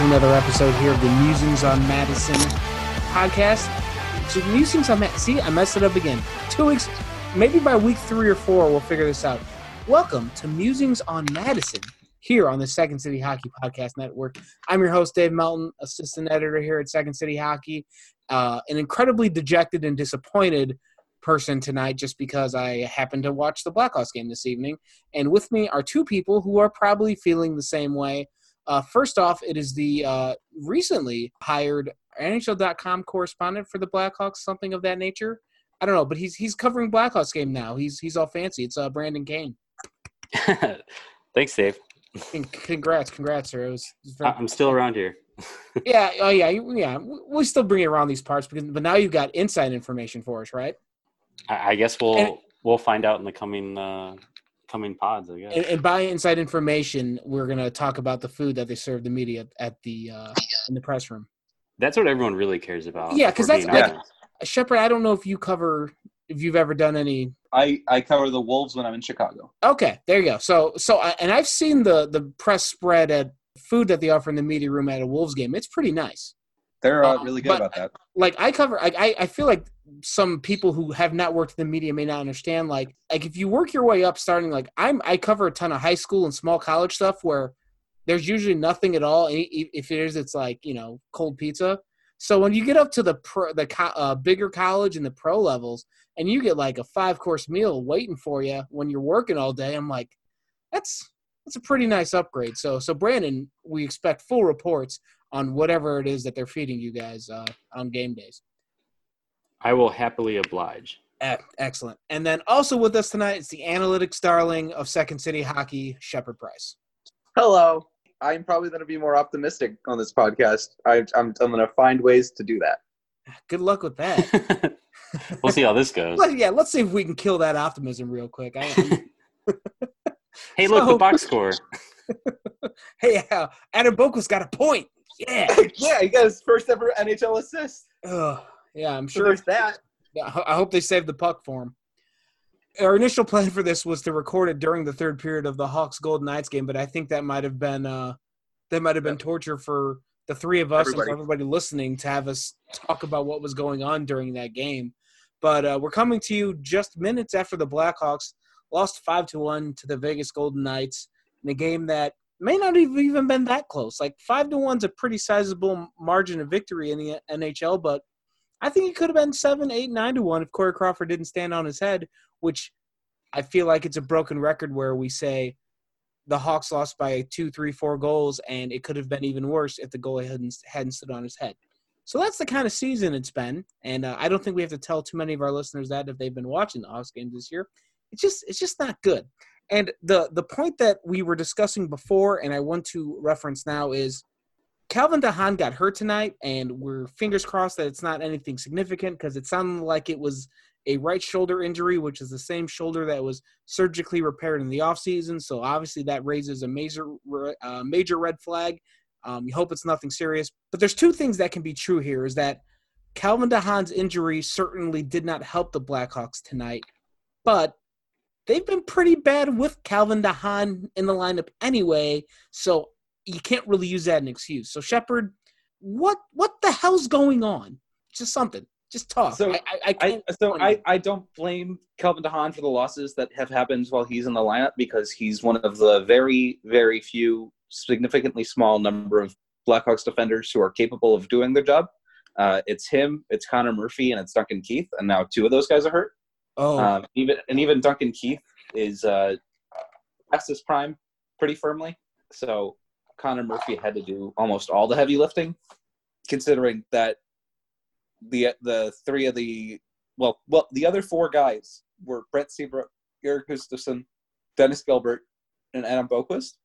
To another episode here of the Musings on Madison podcast. So Musings on Madison. See, I messed it up again. Two weeks, maybe by week three or four, we'll figure this out. Welcome to Musings on Madison here on the Second City Hockey Podcast Network. I'm your host, Dave Melton, assistant editor here at Second City Hockey. Uh, an incredibly dejected and disappointed person tonight just because I happened to watch the Blackhawks game this evening. And with me are two people who are probably feeling the same way. Uh, first off, it is the uh, recently hired NHL.com correspondent for the Blackhawks, something of that nature. I don't know, but he's he's covering Blackhawks game now. He's he's all fancy. It's uh, Brandon Kane. Thanks, Dave. Congrats, congrats, sir. It was, it was very- I'm still around here. yeah, oh yeah, yeah. We still bring it around these parts because, but now you've got inside information for us, right? I, I guess we'll And- we'll find out in the coming uh, coming pods. I guess. And, and by inside information, we're gonna talk about the food that they serve the media at the uh, in the press room. That's what everyone really cares about. Yeah, because that's being like- Shepard, I don't know if you cover if you've ever done any. I, I cover the Wolves when I'm in Chicago. Okay, there you go. So so I, and I've seen the the press spread at food that they offer in the media room at a Wolves game. It's pretty nice. They're uh, Uh, really good about that. like I cover I, I I feel like some people who have not worked in the media may not understand like like if you work your way up starting like I'm I cover a ton of high school and small college stuff where there's usually nothing at all if it is it's like you know cold pizza so when you get up to the pro, the co- uh, bigger college and the pro levels and you get like a five course meal waiting for you when you're working all day I'm like that's that's a pretty nice upgrade so so Brandon we expect full reports on whatever it is that they're feeding you guys uh, on game days. I will happily oblige. Excellent. And then also with us tonight is the analytics darling of Second City Hockey, Shepard Price. Hello. I'm probably going to be more optimistic on this podcast. I, I'm, I'm going to find ways to do that. Good luck with that. we'll see how this goes. Let- yeah, let's see if we can kill that optimism real quick. I, Hey, look, So- the box score. hey, uh, Adam Boqvist got a point. Yeah. yeah, he got his first ever NHL assist. Ugh. yeah, I'm So sure. there's that. I hope they saved the puck for him. Our initial plan for this was to record it during the third period of the Hawks Golden Knights game, but I think that might have been uh, that might have been torture for the three of us and Everybody. for everybody listening to have us talk about what was going on during that game. But uh, we're coming to you just minutes after the Blackhawks lost five to one to the Vegas Golden Knights in a game that may not have even been that close. Like five to one's a pretty sizable margin of victory in the NHL, but I think it could have been seven, eight, nine to one if Corey Crawford didn't stand on his head, which I feel like it's a broken record where we say the Hawks lost by two, three, four goals, and it could have been even worse if the goalie hadn't, hadn't stood on his head. So that's the kind of season it's been, and uh, I don't think we have to tell too many of our listeners that if they've been watching the Hawks games this year. It's just it's just not good. And the the point that we were discussing before, and I want to reference now is Calvin DeHaan got hurt tonight, and we're fingers crossed that it's not anything significant because it sounded like it was a right shoulder injury, which is the same shoulder that was surgically repaired in the offseason. So obviously that raises a major uh, major red flag. Um, you hope it's nothing serious. But there's two things that can be true here: is that Calvin DeHaan's injury certainly did not help the Blackhawks tonight, but they've been pretty bad with Calvin DeHaan in the lineup anyway. So you can't really use that as an excuse. So Shepard, what what the hell's going on? Just something. Just talk. So, I, I, I so I, I don't blame Calvin DeHaan for the losses that have happened while he's in the lineup because he's one of the very, very few significantly small number of Blackhawks defenders who are capable of doing their job. Uh, it's him, it's Connor Murphy, and it's Duncan Keith, and now two of those guys are hurt. Oh, Um, even and even Duncan Keith is uh, past his prime pretty firmly. So Connor Murphy had to do almost all the heavy lifting, considering that the the three of the well well the other four guys were Brent Seabrook, Erik Gustafsson, Dennis Gilbert, and Adam Boqvist.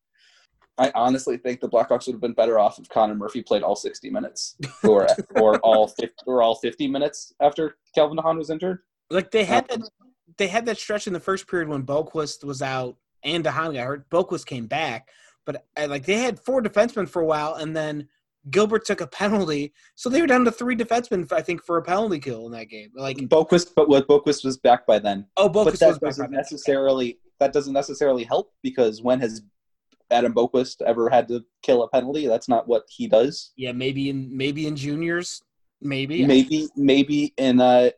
I honestly think the Blackhawks would have been better off if Connor Murphy played all 60 minutes or or all 50, or all 50 minutes after Calvin DeHaan was injured. Like they had uh, that. They had that stretch in the first period when Boqvist was out and DeHaan got hurt. Boqvist came back, but uh, like they had four defensemen for a while, and then Gilbert took a penalty, so they were down to three defensemen. I think for a penalty kill in that game. Like Boqvist, but what Boqvist was back by then. oh, but Boqvist that was back. doesn't by then. necessarily that doesn't necessarily help because when has Adam Boqvist ever had to kill a penalty. That's not what he does. Yeah, maybe in maybe in juniors, maybe. Maybe maybe in uh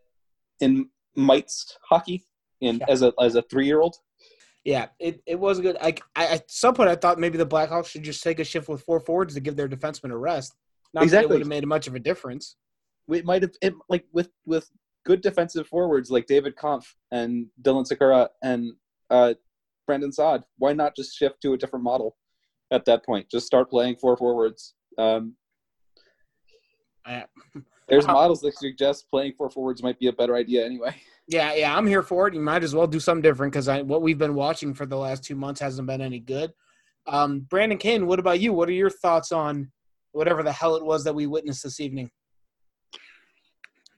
in mites hockey in Yeah. as a as a three year old. Yeah, it, it was good. Like I at some point I thought maybe the Blackhawks should just take a shift with four forwards to give their defensemen a rest. Not that it Exactly. would have made much of a difference. It might have it, like with with good defensive forwards like David Kampf and Dylan Sakura and uh Brandon Saad. Why not just shift to a different model at that point? Just start playing four forwards. Um, I- there's Wow. models that suggest playing four forwards might be a better idea anyway. Yeah, yeah, I'm here for it. You might as well do something different because what we've been watching for the last two months hasn't been any good. Um, Brandon Kane, what about you? What are your thoughts on whatever the hell it was that we witnessed this evening?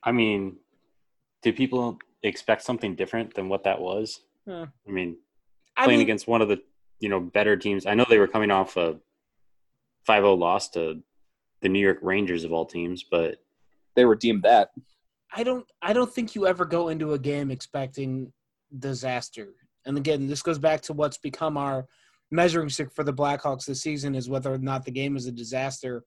I mean, do people expect something different than what that was? Huh. I mean, I playing mean, against one of the you know better teams. I know they were coming off a 5-0 loss to the New York Rangers of all teams, but They were deemed that. I don't I don't think you ever go into a game expecting disaster. And again, this goes back to what's become our measuring stick for the Blackhawks this season is whether or not the game is a disaster.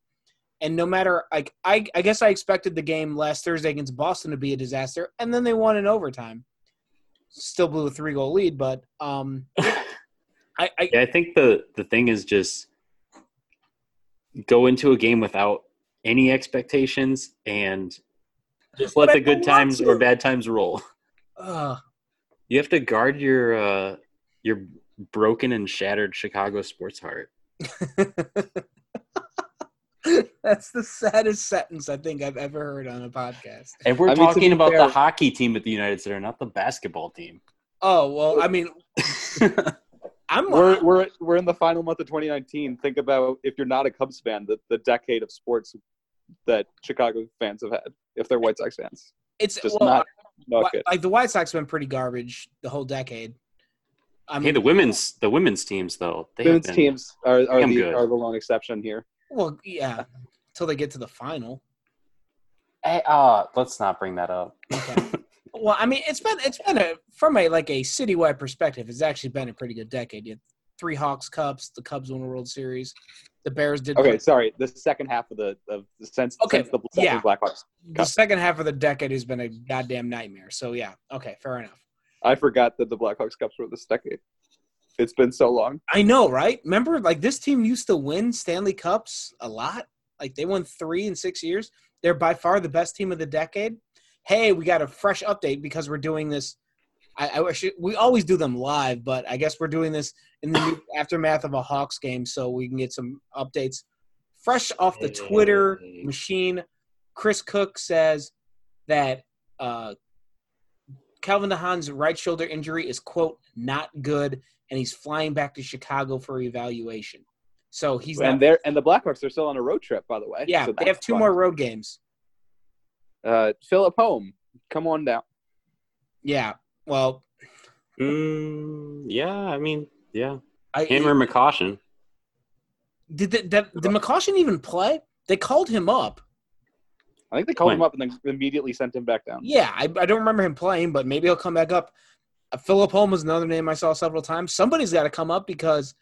And no matter like I I guess I expected the game last Thursday against Boston to be a disaster, and then they won in overtime. Still blew a three goal lead, but um I, I yeah, I think the the thing is just go into a game without any expectations and just let But the good times or bad times roll. uh, You have to guard your uh, your broken and shattered Chicago sports heart. That's the saddest sentence I think I've ever heard on a podcast. And we're I mean, talking be about fair- the hockey team at the United Center, not the basketball team. Oh well, I mean, I'm We're we're we're in the final month of 2019. Think about if you're not a Cubs fan, the, the decade of sports that Chicago fans have had. If they're White Sox fans, it's just well, not not good. like the White Sox have been pretty garbage the whole decade. I mean, hey, the women's the women's teams though. They have Women's been- teams are are the good. are the lone exception here. well, yeah, until they get to the final. Hey, uh, let's not bring that up. Okay. well, I mean, it's been it's been a from a like a citywide perspective. It's actually been a pretty good decade. You had three Hawks Cups. The Cubs won a World Series. The Bears did. Okay, sorry. The second half of the of the since Okay, since the yeah. Blackhawks. the second half of the decade has been a goddamn nightmare. So yeah, okay, fair enough. I forgot that the Blackhawks Cups were this decade. It's been so long. I know, right? Remember, like this team used to win Stanley Cups a lot. Like they won three in six years. They're by far the best team of the decade. Hey, we got a fresh update because we're doing this. I, I wish we always do them live, but I guess we're doing this in the aftermath of a Hawks game, so we can get some updates fresh off the Twitter machine. Chris Kuc says that uh, Calvin DeHaan's right shoulder injury is quote not good, and he's flying back to Chicago for evaluation. So he's and not. they're and the Blackhawks are still on a road trip, by the way. Yeah, So they have two fun. more road games. Uh, Philip Holm, come on down. Yeah. Well, Mm, yeah, I mean, yeah. I Him or McCaution. did the, did, did McCaution even play? They called him up. I think they called When? him up and then immediately sent him back down. Yeah, I, I don't remember him playing, but maybe he'll come back up. Uh, Philip Holm was another name I saw several times. Somebody's got to come up because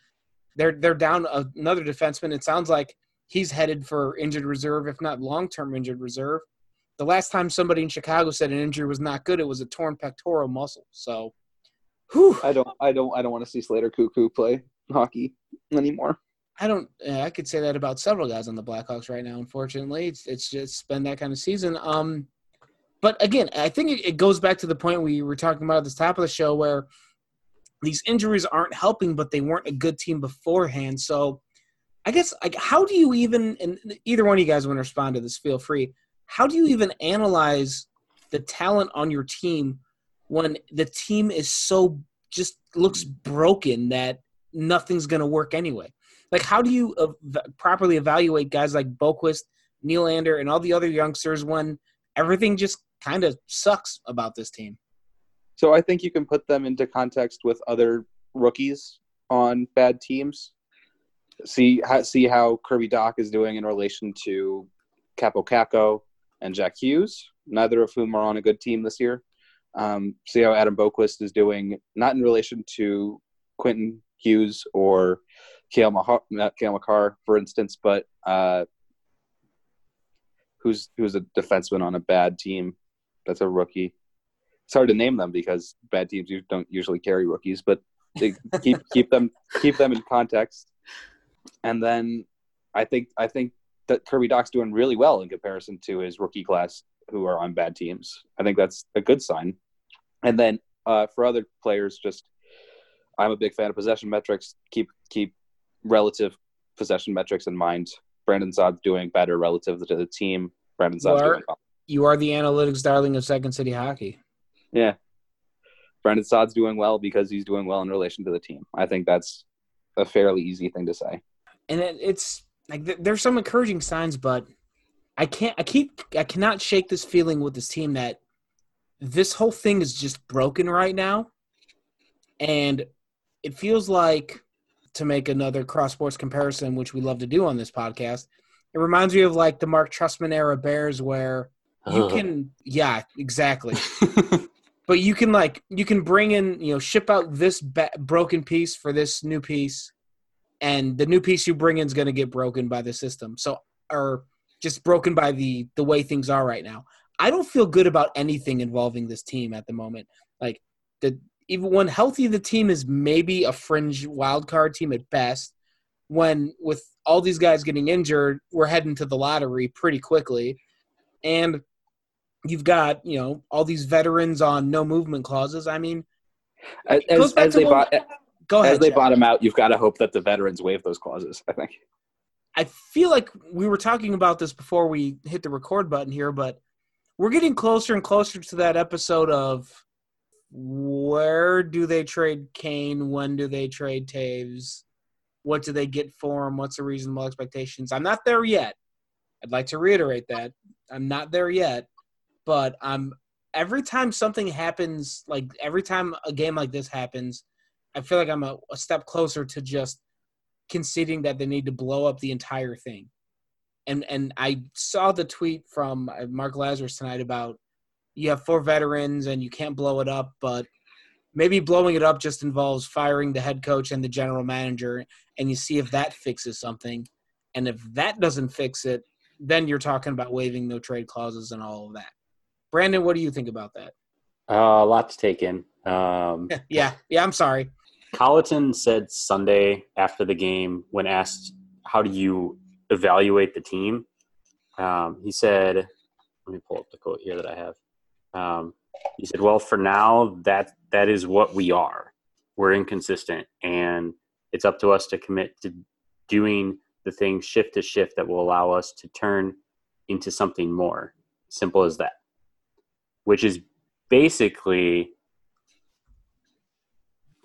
they're they're down another defenseman. It sounds like he's headed for injured reserve, if not long term injured reserve. The last time somebody in Chicago said an injury was not good, it was a torn pectoral muscle. So, whew, I don't, I don't, I don't want to see Slater Koekkoek play hockey anymore. I don't. I could say that about several guys on the Blackhawks right now. Unfortunately, it's it's just been that kind of season. Um, but again, I think it, it goes back to the point we were talking about at the top of the show, where these injuries aren't helping, but they weren't a good team beforehand. So, I guess like how do you even? And either one of you guys want to respond to this, feel free. How do you even analyze the talent on your team when the team is so just looks broken that nothing's going to work anyway? Like, how do you uh, v- properly evaluate guys like Boqvist, Nylander, and all the other youngsters when everything just kind of sucks about this team? So I think you can put them into context with other rookies on bad teams. See how see how Kirby Dach is doing in relation to Kaapo Kakko and Jack Hughes, neither of whom are on a good team this year. Um, see how Adam Boqvist is doing, not in relation to Quentin Hughes or Kale Mahar, Cale Makar, for instance, but uh, who's who's a defenseman on a bad team that's a rookie. It's hard to name them because bad teams don't usually carry rookies, but they keep keep them keep them in context. And then I think I think Kirby Dach's doing really well in comparison to his rookie class who are on bad teams. I think that's a good sign. And then uh, for other players, just I'm a big fan of possession metrics. Keep keep relative possession metrics in mind. Brandon Saad's doing better relative to the team. Brandon Saad's doing well. You are the analytics darling of Second City Hockey. Yeah. Brandon Saad's doing well because he's doing well in relation to the team. I think that's a fairly easy thing to say. and it, it's like th- there's some encouraging signs, but I can't. I keep. I cannot shake this feeling with this team that this whole thing is just broken right now, and it feels like to make another cross sports comparison, which we love to do on this podcast. It reminds me of like the Marc Trestman era Bears, where you Ugh. can, yeah, exactly. but you can like you can bring in you know ship out this ba- broken piece for this new piece and the new piece you bring in is going to get broken by the system so or just broken by the the way things are right now. I don't feel good about anything involving this team at the moment. Like the even when healthy the team is maybe a fringe wild card team at best when with all these guys getting injured we're heading to the lottery pretty quickly. And you've got you know all these veterans on no movement clauses. I mean, As, as, as they bought, go ahead. as they Jeff. bottom out, you've got to hope that the veterans waive those clauses. I think. I feel like we were talking about this before we hit the record button here, but we're getting closer and closer to that episode of where do they trade Kane? When do they trade Toews? What do they get for him? What's the reasonable expectations? I'm not there yet. I'd like to reiterate that I'm not there yet, but I'm every time something happens, like every time a game like this happens, I feel like I'm a, a step closer to just conceding that they need to blow up the entire thing. And and I saw the tweet from uh, Mark Lazerus tonight about you have four veterans and you can't blow it up, but maybe blowing it up just involves firing the head coach and the general manager, and you see if that fixes something. And if that doesn't fix it, then you're talking about waiving no trade clauses and all of that. Brandon, what do you think about that? Uh, a lot to take in. Um, yeah, yeah, I'm sorry. Colliton said Sunday after the game when asked, "How do you evaluate the team?" Um, he said, "Let me pull up the quote here that I have." Um, he said, "Well, for now, that that is what we are. We're inconsistent, and it's up to us to commit to doing the thing shift to shift that will allow us to turn into something more. Simple as that." Which is basically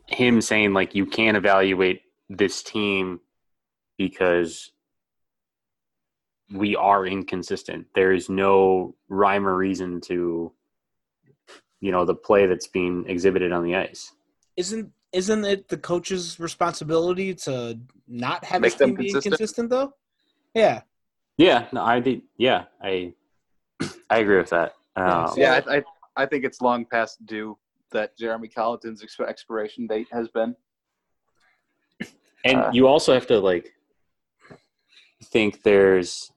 him saying like you can't evaluate this team because we are inconsistent. There is no rhyme or reason to you know the play that's being exhibited on the ice. Isn't isn't it the coach's responsibility to not have Make his them team be consistent? inconsistent though? Yeah. Yeah, no, I did. Yeah, I I agree with that. Um, Yeah, I, I, I think it's long past due that Jeremy Colliton's exp- expiration date has been. and Uh, you also have to like think there's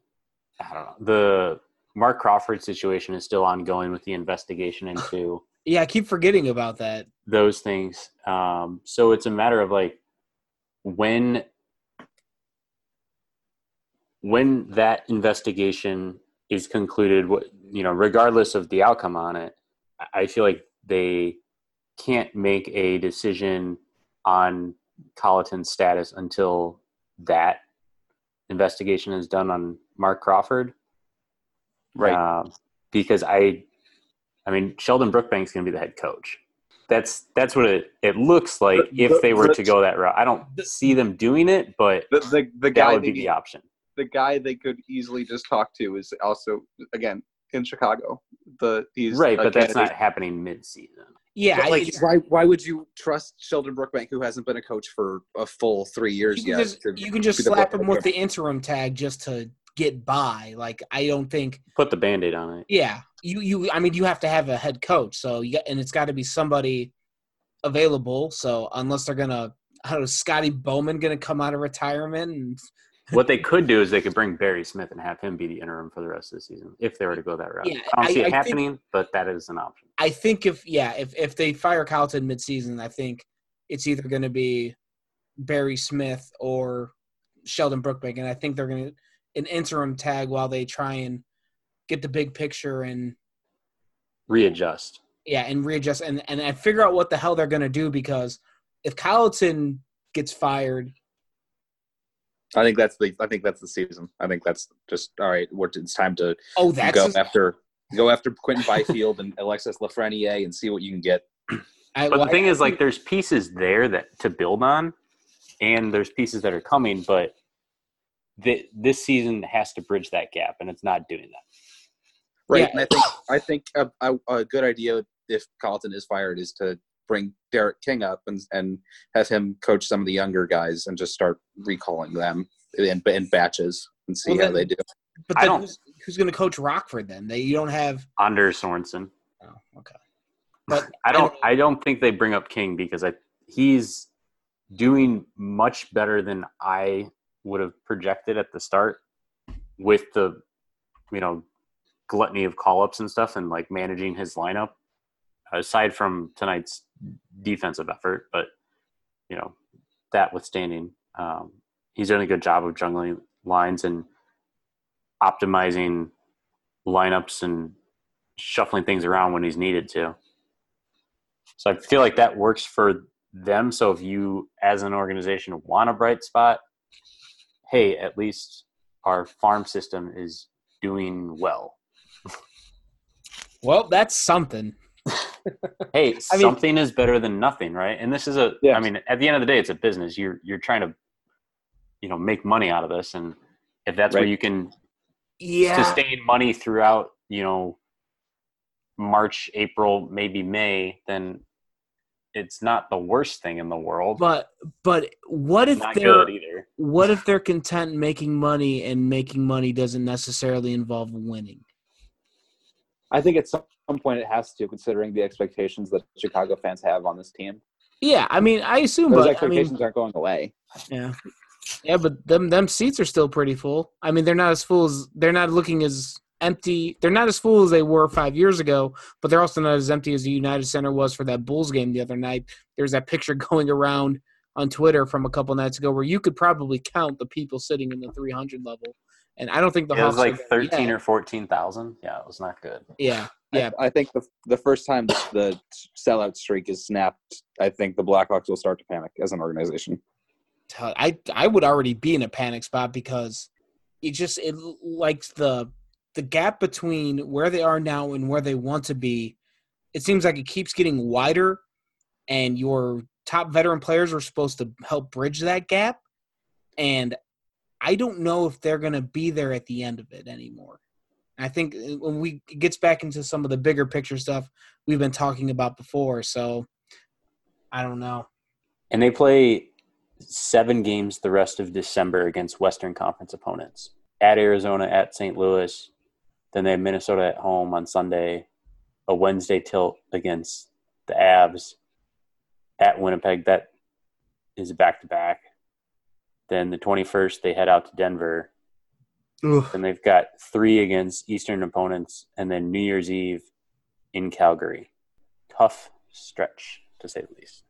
I don't know the Marc Crawford situation is still ongoing with the investigation into Yeah, I keep forgetting about that. those things. Um, so it's a matter of like when when that investigation is concluded, what you know, regardless of the outcome on it, I- I feel like they can't make a decision on Colliton's status until that investigation is done on Marc Crawford. Right. Um, because I, I mean, Sheldon Brookbank's going to be the head coach. That's that's what it, it looks like The- if the- they were the- to go that route. I don't the- see them doing it, but The, the, the that guy would they be the option. the guy they could easily just talk to is also again in Chicago. The he's Right, but that's not happening mid-season. Yeah, But, like, it's- why why would you trust Sheldon Brookbank, who hasn't been a coach for a full three years you can yet? just you can just slap Brookbank him with the interim tag just to get by. Like I don't think. Put the band-aid on it. Yeah, you you. I mean, you have to have a head coach, so you and it's got to be somebody available. So unless they're gonna I don't know, Scotty Bowman going to come out of retirement and What they could do is they could bring Barry Smith and have him be the interim for the rest of the season if they were to go that route. Yeah, I don't see I- it I think- happening, but that is an option. I think if yeah, if if they fire Colliton midseason, I think it's either going to be Barry Smith or Sheldon Brookbank, and I think they're going to an interim tag while they try and get the big picture and Readjust. yeah, and readjust and and, and figure out what the hell they're going to do because if Colliton gets fired, I think that's the I think that's the season. I think that's just all right. We're, it's time to oh, that's go after go after Quinton Byfield and Alexis Lafreniere and see what you can get. I, But well, the thing I- is, like, there's pieces there that to build on, and there's pieces that are coming, but th- this season has to bridge that gap, and it's not doing that. Right, Yeah. and I think I think a, a, a good idea if Colliton is fired is to bring Derek King up and and have him coach some of the younger guys and just start recalling them in, in batches and see Well, how then- they do. but I don't- who's, going to coach Rockford then? They you don't have. Anders Sorensen. Oh, okay. But I don't. I don't think they bring up King because I he's doing much better than I would have projected at the start with the you know gluttony of call ups and stuff and like managing his lineup aside from tonight's defensive effort but you know that withstanding um, he's doing a good job of juggling lines and optimizing lineups and shuffling things around when he's needed to so I feel like that works for them. So if you, as an organization, want a bright spot, hey, at least our farm system is doing well. well, that's something. Hey, I mean- something is better than nothing, right? And this is a, I Yeah. mean, at the end of the day, it's a business. You're you're trying to, you know, make money out of this, and if that's where you can Yeah. sustain money throughout, you know, March, April, maybe May, then it's not the worst thing in the world. But but what if not they're good either. what if they're content making money and making money doesn't necessarily involve winning? I think at some point it has to, considering the expectations that Chicago fans have on this team. Yeah, I mean, I assume, Those but I expectations mean, aren't going away. yeah, yeah, but them them seats are still pretty full. I mean, they're not as full as they're not looking as empty. They're not as full as they were five years ago, but they're also not as empty as the United Center was for that Bulls game the other night. There's that picture going around on Twitter from a couple nights ago where you could probably count the people sitting in the 300 level, and I don't think the it was Hawks are like thirteen yet. or fourteen thousand. Yeah, it was not good. yeah, yeah. I, think the the first time the, the sellout streak is snapped, I think the Blackhawks will start to panic as an organization. I I would already be in a panic spot because it just it like the the gap between where they are now and where they want to be. It seems like it keeps getting wider, and your top veteran players are supposed to help bridge that gap. And I don't know if they're going to be there at the end of it anymore. I think uh, when we gets back into some of the bigger picture stuff we've been talking about before, so I don't know. And they play seven games the rest of December against Western Conference opponents. At Arizona, at St. Louis, then they have Minnesota at home on Sunday, a Wednesday tilt against the Avs at Winnipeg. That is back to back. Then the 21st, they head out to Denver. and they've got three against Eastern opponents, and then New Year's Eve in Calgary. Tough stretch, to say the least.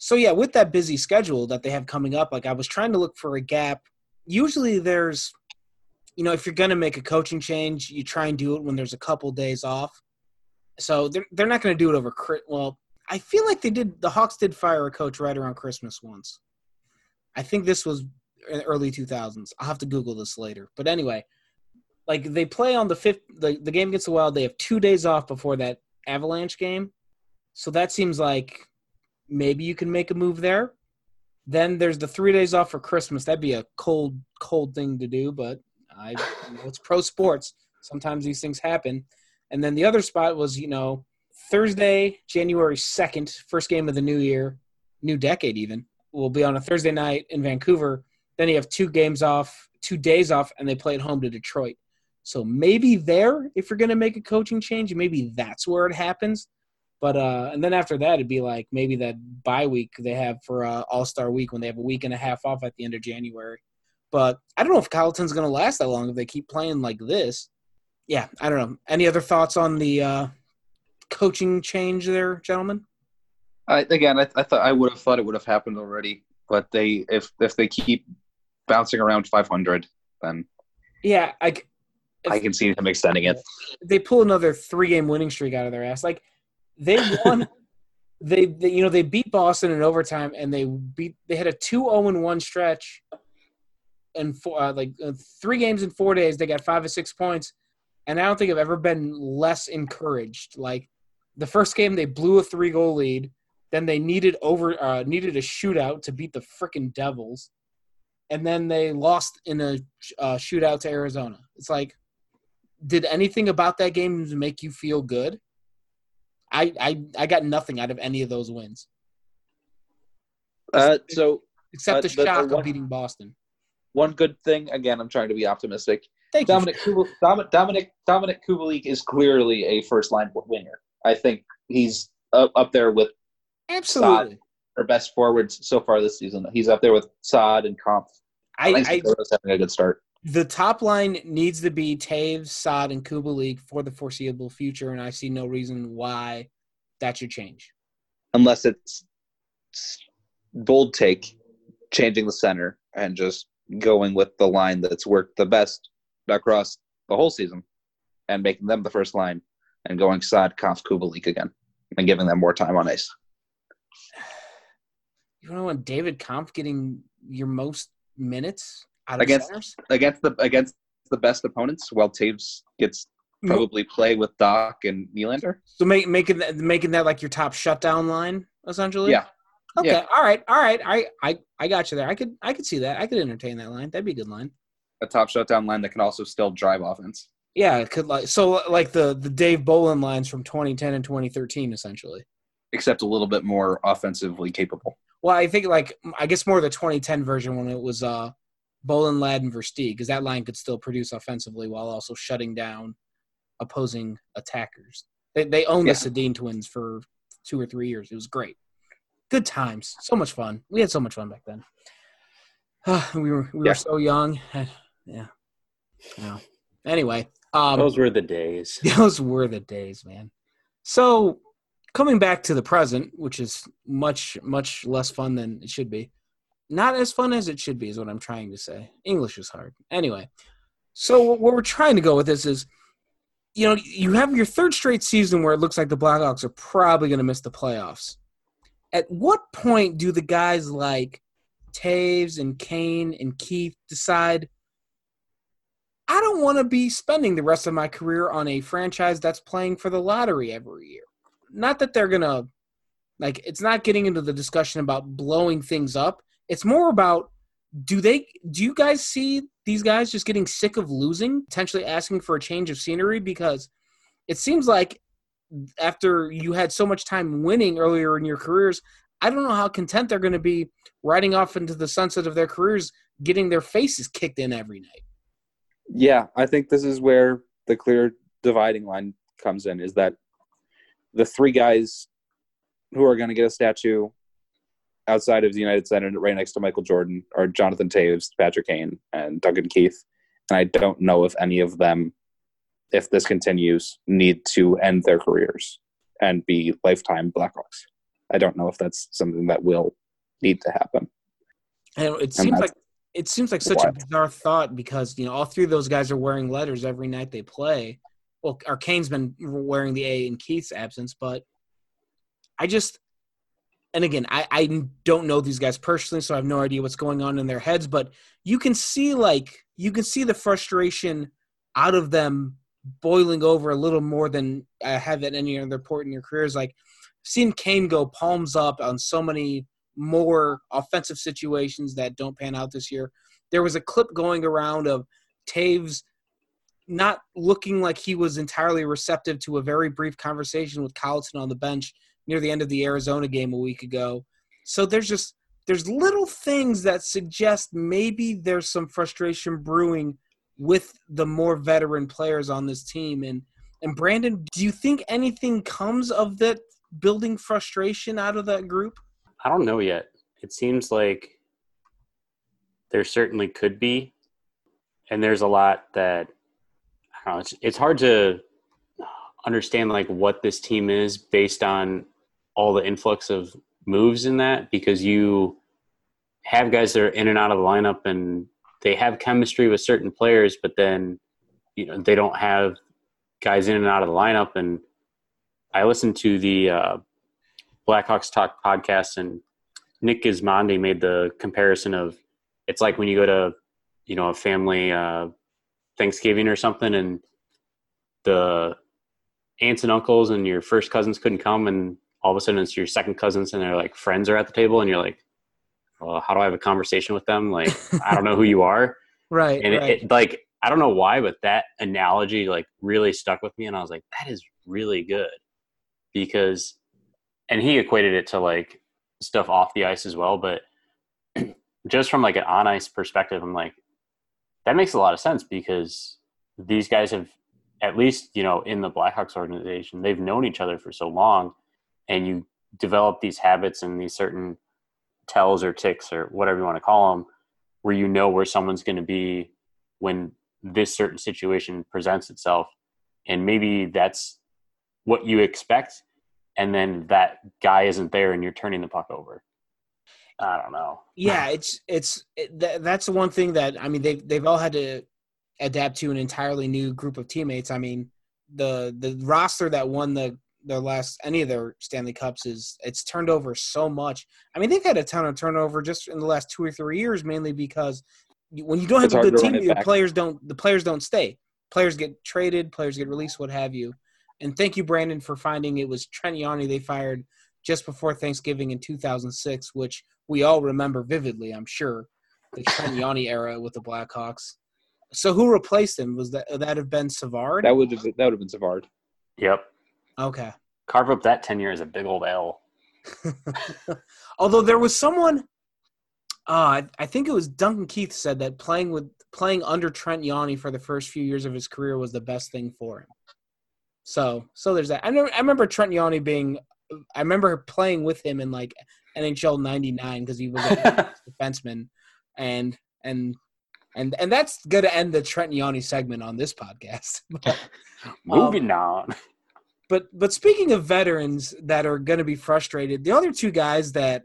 So yeah, with that busy schedule that they have coming up, like I was trying to look for a gap. Usually there's you know, if you're going to make a coaching change, you try and do it when there's a couple days off. So they're they're not going to do it over well, I feel like they did the Hawks did fire a coach right around Christmas once. I think this was in early 2000s. I'll have to google this later. But anyway, like they play on the fifth the, the game against the Wild, they have 2 days off before that Avalanche game. So that seems like maybe you can make a move there. Then there's the three days off for Christmas. That'd be a cold, cold thing to do, but I you know, it's pro sports. Sometimes these things happen. And then the other spot was, you know, Thursday, January 2nd, first game of the new year, new decade even, will be on a Thursday night in Vancouver. Then you have two games off, two days off, and they play at home to Detroit. So maybe there, if you're going to make a coaching change, maybe that's where it happens. But uh, and then after that, it'd be like maybe that bye week they have for uh, All Star Week when they have a week and a half off at the end of January. But I don't know if Colliton's going to last that long if they keep playing like this. Yeah, I don't know. Any other thoughts on the uh, coaching change there, gentlemen? I, again, I, I thought I would have thought it would have happened already, but they if if they keep bouncing around 500, then Yeah, I, I can see him extending it. they pull another three game winning streak out of their ass. Like they won they, they you know they beat Boston in overtime and they beat they had a 2-0 1 stretch and four uh, like uh, three games in 4 days they got 5 or 6 points and I don't think I've ever been less encouraged. Like the first game they blew a 3 goal lead, then they needed over uh, needed a shootout to beat the freaking Devils. And then they lost in a uh, shootout to Arizona. It's like did anything about that game make you feel good? I I I got nothing out of any of those wins Uh, so except Uh, the the- the shock of beating Boston. one good thing. Again, I'm trying to be optimistic. Thank you. Dominic Kubal, Dominic Dominic Dominic Kubalik is clearly a first line winner. I think he's up, up there with Absolutely. our best forwards so far this season. He's up there with Saad and Kampf. I, Lance I having a good start. The top line needs to be Toews, Saad, and Kubalik for the foreseeable future, and I see no reason why that should change. unless it's bold take, changing the center and just going with the line that's worked the best across the whole season and making them the first line and going Saad Kampf Kubalik again and giving them more time on ice. You don't want David Kampf getting your most minutes out of Against- centers? against the against the best opponents, while Toews gets probably play with Dach and Nylander. So make, making that making that like your top shutdown line essentially. Yeah. Okay. Yeah. All right. All right. I, I I got you there. I could I could see that. I could entertain that line. That'd be a good line. A top shutdown line that can also still drive offense. Yeah. It could like so like the the Dave Bolland lines from 2010 and 2013 essentially. except a little bit more offensively capable. Well, I think like I guess more the 2010 version when it was uh Bolland, Ladd, Versteeg, because that line could still produce offensively while also shutting down opposing attackers. They they owned Yeah. the Sedin twins for two or three years. It was great. Good times. So much fun. We had so much fun back then. we were we Yeah. were so young. yeah. Yeah. Anyway, um, Those were the days. those were the days, man. So coming back to the present, which is much, much less fun than it should be. Not as fun as it should be, is what I'm trying to say. English is hard. Anyway, so what we're trying to go with this is, you know, you have your third straight season where it looks like the Blackhawks are probably going to miss the playoffs. At what point do the guys like Toews and Kane and Keith decide I don't want to be spending the rest of my career on a franchise that's playing for the lottery every year. Not that they're going to like it's not getting into the discussion about blowing things up. It's more about do they do you guys see these guys just getting sick of losing, potentially asking for a change of scenery because it seems like after you had so much time winning earlier in your careers, I don't know how content they're going to be riding off into the sunset of their careers getting their faces kicked in every night. Yeah, I think this is where the clear dividing line comes in is that the three guys who are going to get a statue outside of the United Center right next to Michael Jordan are Jonathan Toews, Patrick Kane, and Duncan Keith. And I don't know if any of them, if this continues, need to end their careers and be lifetime Blackhawks. I don't know if that's something that will need to happen. And it seems that's like it seems like such a bizarre thought because you know all three of those guys are wearing letters every night they play. Well, our Kane's been wearing the A in Keith's absence, but I just and again, I, I don't know these guys personally, so I have no idea what's going on in their heads. But you can see like you can see the frustration out of them boiling over a little more than I have at any other point in your careers. Like seeing Kane go palms up on so many more offensive situations that don't pan out this year. There was a clip going around of Toews not looking like he was entirely receptive to a very brief conversation with Colliton on the bench near the end of the Arizona game a week ago. So there's just there's little things that suggest maybe there's some frustration brewing with the more veteran players on this team and and Brandon, do you think anything comes of that building frustration out of that group? I don't know yet. It seems like there certainly could be, and there's a lot that I don't know. It's it's hard to understand like what this team is based on all the influx of moves in that because you have guys that are in and out of the lineup and they have chemistry with certain players, but then you know they don't have guys in and out of the lineup. And I listened to the uh, Blackhawks Talk podcast, and Nick Gismondi made the comparison of it's like when you go to you know a family uh, Thanksgiving or something, and the aunts and uncles and your first cousins couldn't come, and all of a sudden it's your second cousins and they're like friends are at the table, and you're like, well, how do I have a conversation with them? Like I don't know who you are, Right. and right. it, it like I don't know why, but that analogy like really stuck with me, and I was like, that is really good because, and he equated it to like stuff off the ice as well, but just from like an on ice perspective, I'm like, that makes a lot of sense because these guys have at least you know in the Blackhawks organization they've known each other for so long, and you develop these habits and these certain tells or ticks or whatever you want to call them, where you know where someone's going to be when this certain situation presents itself, and maybe that's what you expect, and then that guy isn't there and you're turning the puck over. I don't know. yeah it's it's it, th- that's the one thing that i mean they've, they've all had to adapt to an entirely new group of teammates i mean the the roster that won the their last any of their stanley cups is it's turned over so much i mean they've had a ton of turnover just in the last two or three years mainly because when you don't have It's a good team the back. players don't the players don't stay players get traded players get released what have you and thank you brandon for finding it was trent Yanni they fired just before thanksgiving in 2006 which we all remember vividly, I'm sure, the Trent Yawney era with the Blackhawks. So who replaced him? Was that that have been Savard? That would have that would have been Savard. Yep. okay. Carve up that tenure as a big old L. Although there was someone, uh, I, I think it was Duncan Keith said that playing with playing under Trent Yawney for the first few years of his career was the best thing for him. So so there's that. I know I remember Trent Yawney being. I remember playing with him in like NHL '99 because he was a defenseman, and and and and that's going to end the Trent Yawney segment on this podcast. Moving um, on. But but speaking of veterans that are going to be frustrated, the other two guys that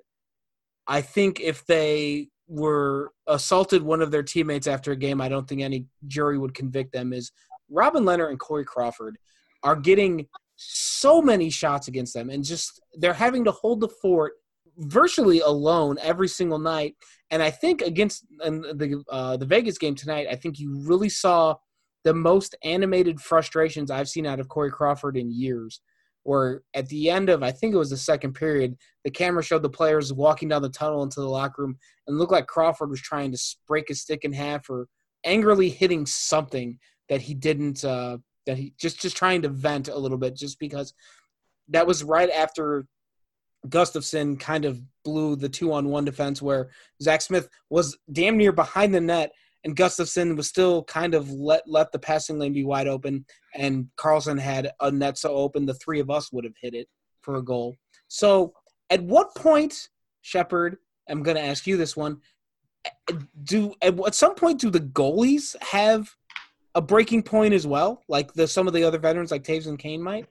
I think if they were assaulted one of their teammates after a game, I don't think any jury would convict them. Is Robin Lehner and Corey Crawford are getting so many shots against them, and just they're having to hold the fort virtually alone every single night. And I think against in the uh, the Vegas game tonight, I think you really saw the most animated frustrations I've seen out of Corey Crawford in years. Where at the end of I think it was the second period, the camera showed the players walking down the tunnel into the locker room and looked like Crawford was trying to break his stick in half or angrily hitting something that he didn't uh, that he just just trying to vent a little bit just because that was right after Gustafsson kind of blew the two on one defense where Zach Smith was damn near behind the net and Gustafsson was still kind of let let the passing lane be wide open and Carlson had a net so open the three of us would have hit it for a goal. So at what point, Shepard, I'm gonna ask you this one. Do at, some point do the goalies have a breaking point as well, like the some of the other veterans like Toews and Kane might?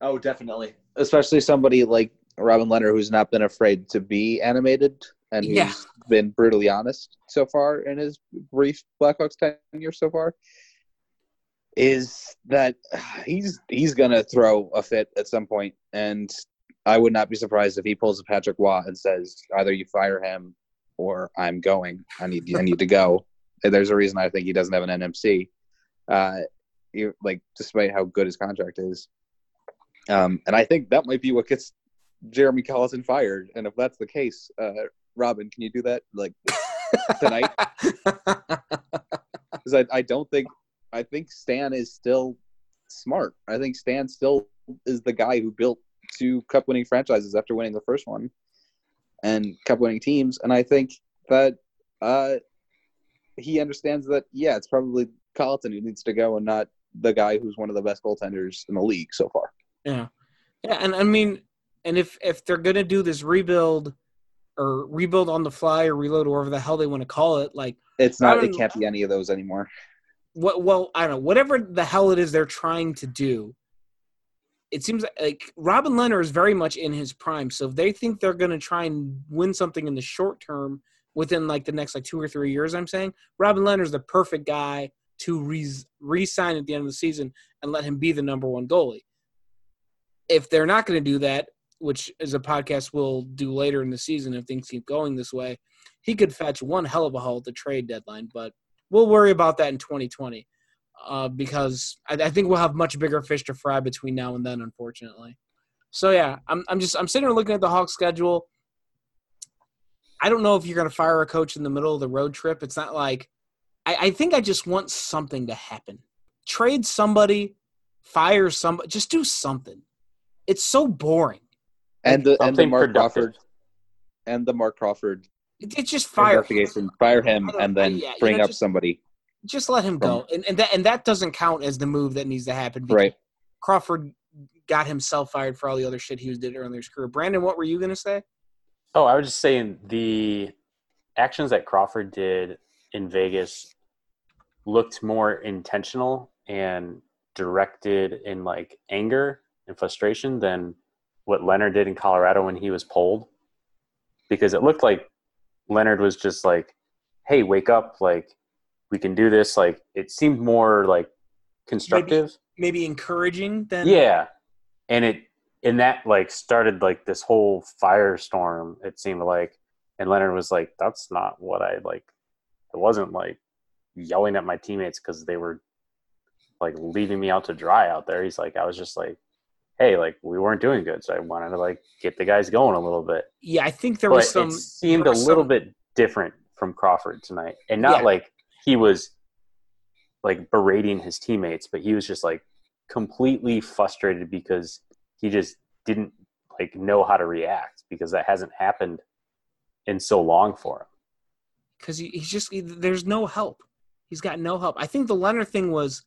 Oh, definitely. Especially somebody like Robin Lehner, who's not been afraid to be animated and who's Yeah. been brutally honest so far in his brief Blackhawks tenure so far. Is that he's he's gonna throw a fit at some point, and I would not be surprised if he pulls a Patrick Roy and says either you fire him or I'm going. I need I need to go. There's a reason I think he doesn't have an NMC. Uh, you, like despite how good his contract is, um, and I think that might be what gets Jeremy Colliton fired. And if that's the case, uh, Robin, can you do that like tonight? Because I, I don't think I think Stan is still smart. I think Stan still is the guy who built two cup winning franchises after winning the first one and cup winning teams. And I think that uh, he understands that yeah, it's probably Colliton who needs to go and not the guy who's one of the best goaltenders in the league so far. Yeah. Yeah, and I mean, and if if they're gonna do this rebuild or rebuild on the fly or reload or whatever the hell they want to call it, like It's not. It can't be any of those anymore. what well i don't know whatever the hell it is they're trying to do it seems like Robin Lehner is very much in his prime so if they think they're going to try and win something in the short term within like the next like two or three years i'm saying Robin Lehner is the perfect guy to re- re-sign at the end of the season and let him be the number one goalie if they're not going to do that which is a podcast we'll do later in the season if things keep going this way he could fetch one hell of a haul at the trade deadline but we'll worry about that in 2020 uh, because I, I think we'll have much bigger fish to fry between now and then, unfortunately. So yeah, I'm I'm just I'm sitting here looking at the Hawks schedule. I don't know if you're going to fire a coach in the middle of the road trip. It's not like I, I think I just want something to happen. Trade somebody, fire somebody, just do something. It's so boring. And the and the Mark productive. Crawford and the Marc Crawford It, it's just fire. investigation. Fire him and then yeah, you bring know, up just- somebody. Just let him go, and and that and that doesn't count as the move that needs to happen. Right. Crawford got himself fired for all the other shit he was did earlier in his career. Brandon, what were you gonna say? Oh, I was just saying the actions that Crawford did in Vegas looked more intentional and directed in like anger and frustration than what Lehner did in Colorado when he was pulled. Because it looked like Lehner was just like, "Hey, wake up! Like, we can do this." Like, it seemed more like constructive. Maybe encouraging than Yeah, and it and that like started like this whole firestorm. It seemed like, and Lehner was like, "That's not what I like." It wasn't like yelling at my teammates because they were like leaving me out to dry out there. He's like, I was just like, "Hey, like we weren't doing good, so I wanted to like get the guys going a little bit." Yeah, I think there but was some. it seemed a little some- bit different from Crawford tonight, and not Yeah. like he was like berating his teammates, but he was just like completely frustrated because he just didn't like know how to react because that hasn't happened in so long for him. because he, he's just he, there's no help. He's got no help. I think the Lehner thing was,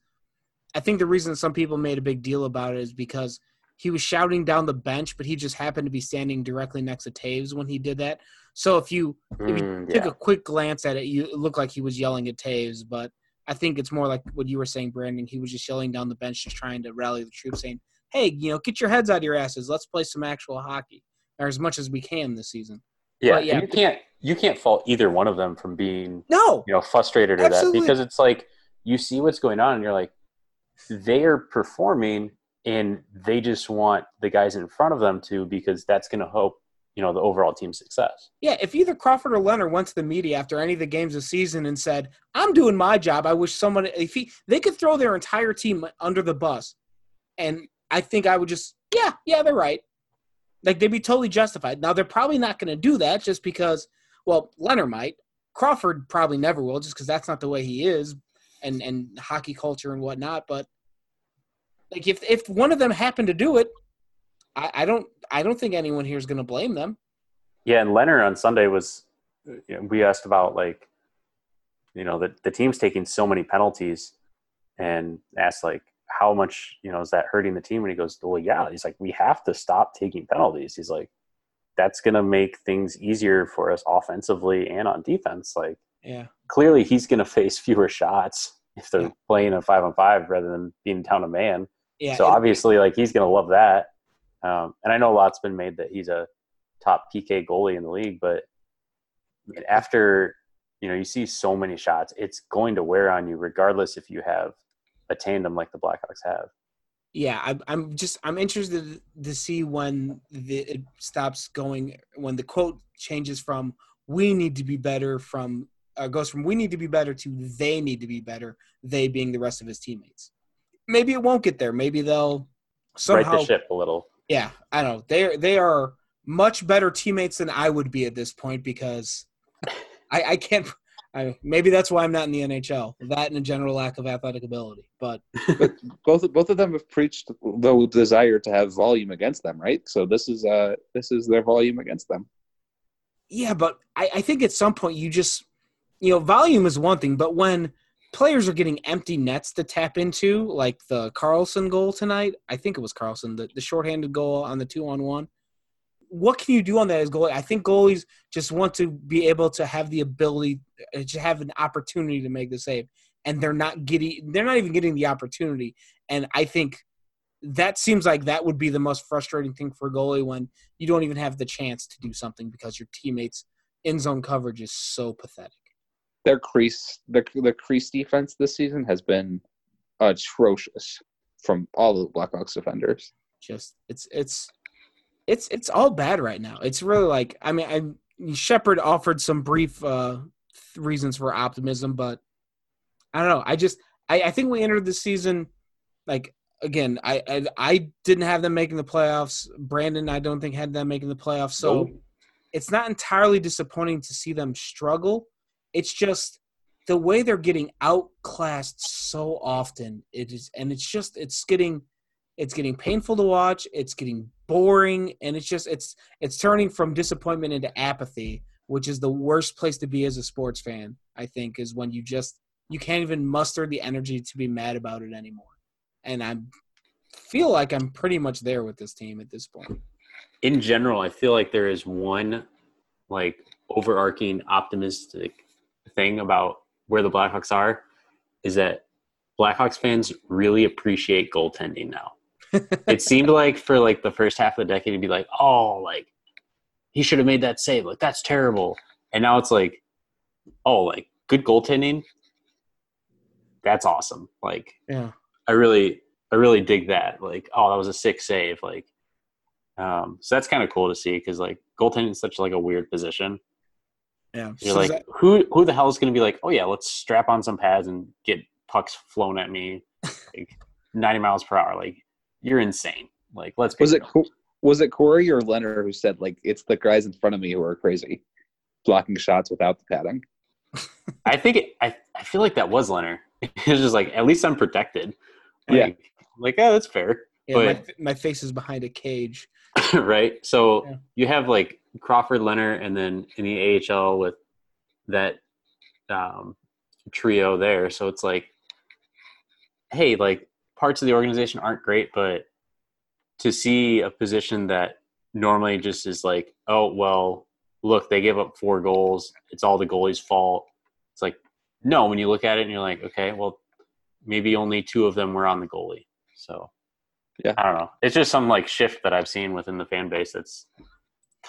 I think the reason some people made a big deal about it is because he was shouting down the bench, but he just happened to be standing directly next to Toews when he did that. So if you if you Mm, took a quick glance at it, you it looked like he was yelling at Toews, but I think it's more like what you were saying, Brandon. He was just yelling down the bench, just trying to rally the troops, saying, "Hey, you know, get your heads out of your asses. Let's play some actual hockey, or as much as we can this season." yeah, but yeah. you can't you can't fault either one of them from being No, you know frustrated or that because it's like you see what's going on and you're like they are performing and they just want the guys in front of them to because that's going to help you know the overall team success Yeah, if either Crawford or Lehner went to the media after any of the games this season and said, "I'm doing my job. I wish someone if he they could throw their entire team under the bus," and I think I would just, yeah, yeah, they're right. Like they'd be totally justified. Now they're probably not going to do that just because, well, Lehner might. Crawford probably never will, just because that's not the way he is, and and hockey culture and whatnot. But like if if one of them happened to do it, I, I don't I don't think anyone here is going to blame them. yeah and Lehner on sunday was you know, we asked about like you know the, the team's taking so many penalties and asked like how much you know is that hurting the team and he goes well yeah he's like we have to stop taking penalties he's like that's going to make things easier for us offensively and on defense like Yeah. clearly he's going to face fewer shots if they're Yeah. playing a five on five rather than being down a man. Yeah. so obviously, like he's going to love that. Um, and I know a lot's been made that he's a top PK goalie in the league, but I mean, after you know you see so many shots, it's going to wear on you, regardless if you have a tandem like the Blackhawks have. yeah, I'm, I'm just I'm interested to see when the, it stops going when the quote changes from "we need to be better" from uh, goes from "we need to be better" to "they need to be better." They being the rest of his teammates. Maybe it won't get there. Maybe they'll somehow. right the ship a little. Yeah, I don't know they they are much better teammates than I would be at this point because I, I can't. I, maybe that's why I'm not in the NHL. That and a general lack of athletic ability. But both both of them have preached the desire to have volume against them, right? So this is uh this is their volume against them. yeah, but I, I think at some point you just you know volume is one thing, but when players are getting empty nets to tap into, like the Carlson goal tonight. I think it was Carlson, the, the shorthanded goal on the two on one. What can you do on that as goalie? I think goalies just want to be able to have the ability uh, to have an opportunity to make the save, and they're not getting. They're not even getting the opportunity. And I think that seems like that would be the most frustrating thing for a goalie when you don't even have the chance to do something because your teammates in zone coverage is so pathetic. Their crease, the the crease defense this season has been atrocious from all the Blackhawks defenders. Just it's it's it's it's all bad right now. It's really like I mean I Shepard offered some brief uh reasons for optimism, but I don't know. I just I, I think we entered the season like again, I, I, I didn't have them making the playoffs. Brandon, I don't think had them making the playoffs. So Nope. it's not entirely disappointing to see them struggle. It's just the way they're getting outclassed so often. It is, and it's just it's getting it's getting painful to watch. It's getting boring, and it's just it's it's turning from disappointment into apathy, which is the worst place to be as a sports fan. I think is when you just you can't even muster the energy to be mad about it anymore and I feel like I'm pretty much there with this team at this point. in general, I feel like there is one like overarching optimistic thing about where the Blackhawks are is that Blackhawks fans really appreciate goaltending now. it seemed like for like the first half of the decade to be like, oh, like he should have made that save. Like that's terrible. And now it's like, oh, like good goaltending. That's awesome. Like Yeah. I really, I really dig that. Like, oh, that was a sick save. Like, um, so that's kind of cool to see because like goaltending is such like a weird position. Yeah. You're So like, that- who, who the hell is going to be like, oh yeah, let's strap on some pads and get pucks flown at me, like 90 miles per hour. Like, you're insane. Like, let's. be Was it. Co- was it Corey or Lehner who said like it's the guys in front of me who are crazy, blocking shots without the padding? I think it, I, I feel like that was Lehner. It's just like at least I'm protected. Yeah. Like, like yeah, that's fair. yeah, my, but- my face is behind a cage. right? So Yeah. you have like Crawford, Lehner, and then in the AHL with that um, trio there. So it's like, hey, like parts of the organization aren't great, but to see a position that normally just is like, oh well, look, they gave up four goals. It's all the goalie's fault. It's like, no, when you look at it and you're like, okay, well, maybe only two of them were on the goalie. So Yeah. I don't know. It's just some like shift that I've seen within the fan base that's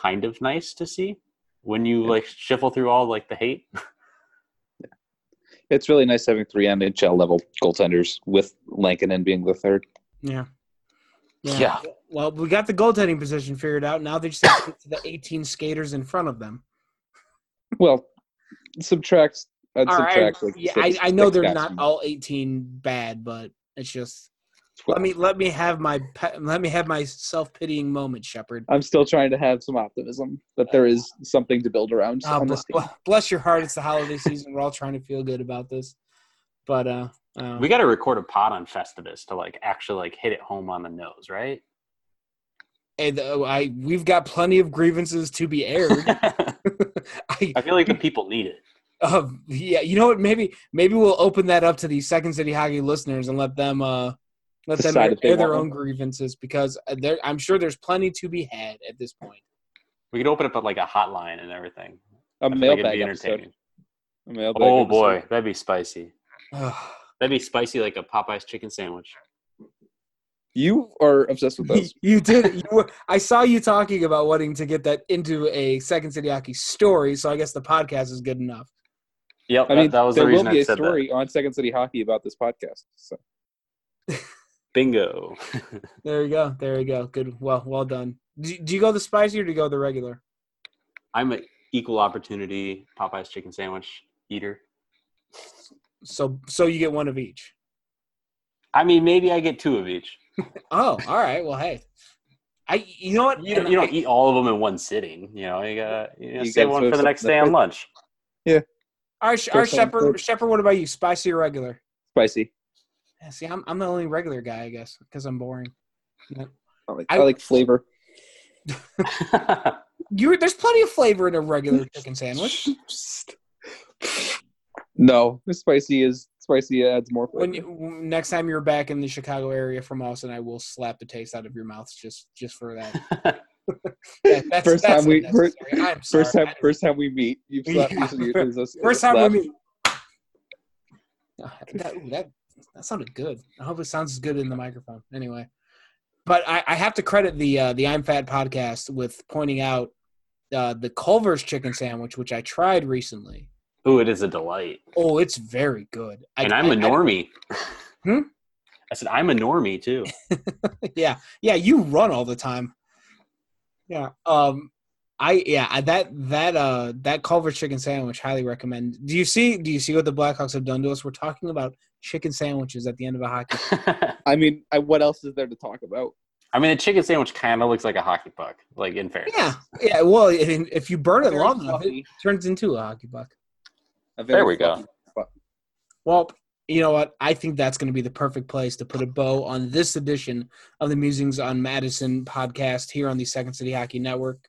kind of nice to see when you Yeah. like shuffle through all like the hate. It's really nice having three NHL level goaltenders with Lankinen being the third. Yeah. Yeah. Well, we got the goaltending position figured out. Now they just have to get to the 18 skaters in front of them. Well, subtract. I'd All right. subtract. like, yeah, six- I, I know they're guys not all 18 bad, but it's just let me let me have my let me have my self pitying moment, Shepard. I'm still trying to have some optimism that there is something to build around Oh, on bl- this team. bl- bless your heart. It's the holiday season. We're all trying to feel good about this, but uh, uh We got to record a pod on Festivus to like actually like hit it home on the nose, right? and, uh, I we've got plenty of grievances to be aired. I I, feel like the people need it. uh, yeah, you know what? Maybe maybe we'll open that up to the Second City Hockey listeners and let them uh let them Decide air, air their own one. grievances because uh, there I'm sure there's plenty to be had at this point. We could open up like a hotline and everything. A I feel like mailbag episode. entertaining. A mailbag Oh episode. boy, that'd be spicy. That'd be spicy like a Popeye's chicken sandwich. You are obsessed with you, those. you did. You were, I saw you talking about wanting to get that into a Second City Hockey story, so I guess the podcast is good enough. Yep, I that, mean, that was there the will be I a said story on Second City Hockey about this podcast. So that. Bingo. There you go. There you go. Good. Well, well done. Do, do you go the spicy or do you go the regular? I'm an equal opportunity Popeye's chicken sandwich eater. So so you get one of each. I mean, maybe I get two of each. Oh, all right. Well, hey, I you know what? You don't, you don't I- eat all of them in one sitting. You know, you got you know, You save gotta one for the next day on fridge. lunch. All right, Sh- Throw all right, some Shepard. food. Shepard, what about you? Spicy or regular? spicy. Yeah, see, I'm I'm the only regular guy, I guess, because I'm boring. I like, I- I, like flavor. You there's plenty of flavor in a regular chicken sandwich. No, spicy is spicy adds more flavor. When you, next time you're back in the Chicago area from us, and I will slap the taste out of your mouth just just for that. Yeah, that's, First that's time we- unnecessary. First time, first time we meet, you slap Yeah. First time slap. we meet. That, ooh, that that sounded good. I hope it sounds as good in the microphone. Anyway, but I, I have to credit the uh, the I'm Fat podcast with pointing out uh, the Culver's chicken sandwich, which I tried recently. Oh, it is a delight. Oh, it's very good. I- And I'm I- a normie. Hmm? I said I'm a normie too. Yeah, yeah. You run all the time. Yeah. Um. I yeah that that uh that Culver's chicken sandwich highly recommend. Do you see do you see what the Blackhawks have done to us? We're talking about chicken sandwiches at the end of a hockey. I mean, I, what else is there to talk about? I mean, a chicken sandwich kind of looks like a hockey puck. Like in fairness. Yeah, yeah. Well, if, if you burn it Very long enough, it turns into a hockey puck. A There we go. puck. Well, you know what? I think that's going to be the perfect place to put a bow on this edition of the Musings on Madison podcast here on the Second City Hockey Network.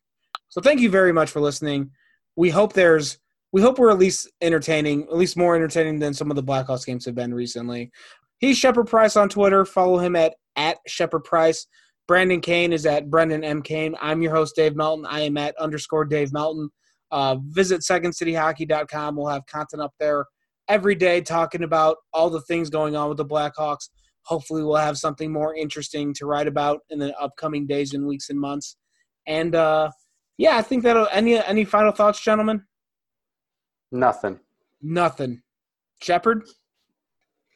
So thank you very much for listening. We hope there's we hope we're at least entertaining, at least more entertaining than some of the Blackhawks games have been recently. He's Shepard Price on Twitter. Follow him at at Shepard Price. Brandon Kane is at Brendan M. Kane. I'm your host, Dave Melton. I am at underscore Dave Melton. Uh, visit secondcityhockey.com. We'll have content up there every day talking about all the things going on with the Blackhawks. Hopefully, we'll have something more interesting to write about in the upcoming days and weeks and months. And uh, yeah, I think that'll. Any any final thoughts, gentlemen? Nothing. Nothing. Shepard.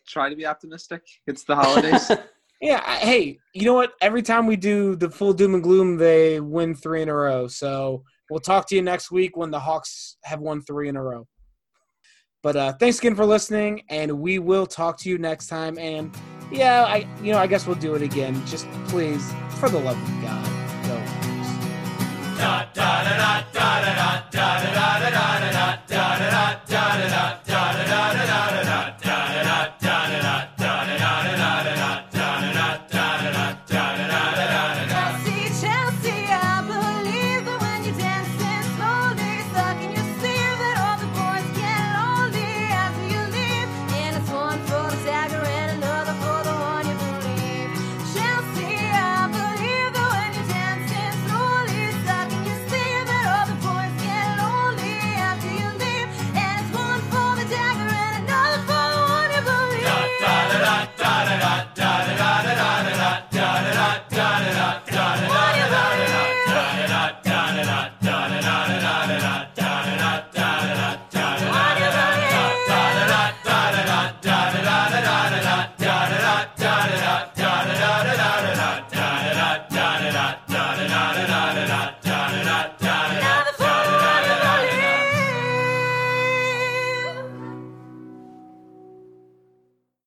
Try to be optimistic. It's the holidays. Yeah. I, hey, you know what? Every time we do the full doom and gloom, they win three in a row. So we'll talk to you next week when the Hawks have won three in a row. But uh, thanks again for listening, and we will talk to you next time. And yeah, I you know I guess we'll do it again. Just please, for the love of God, da da da da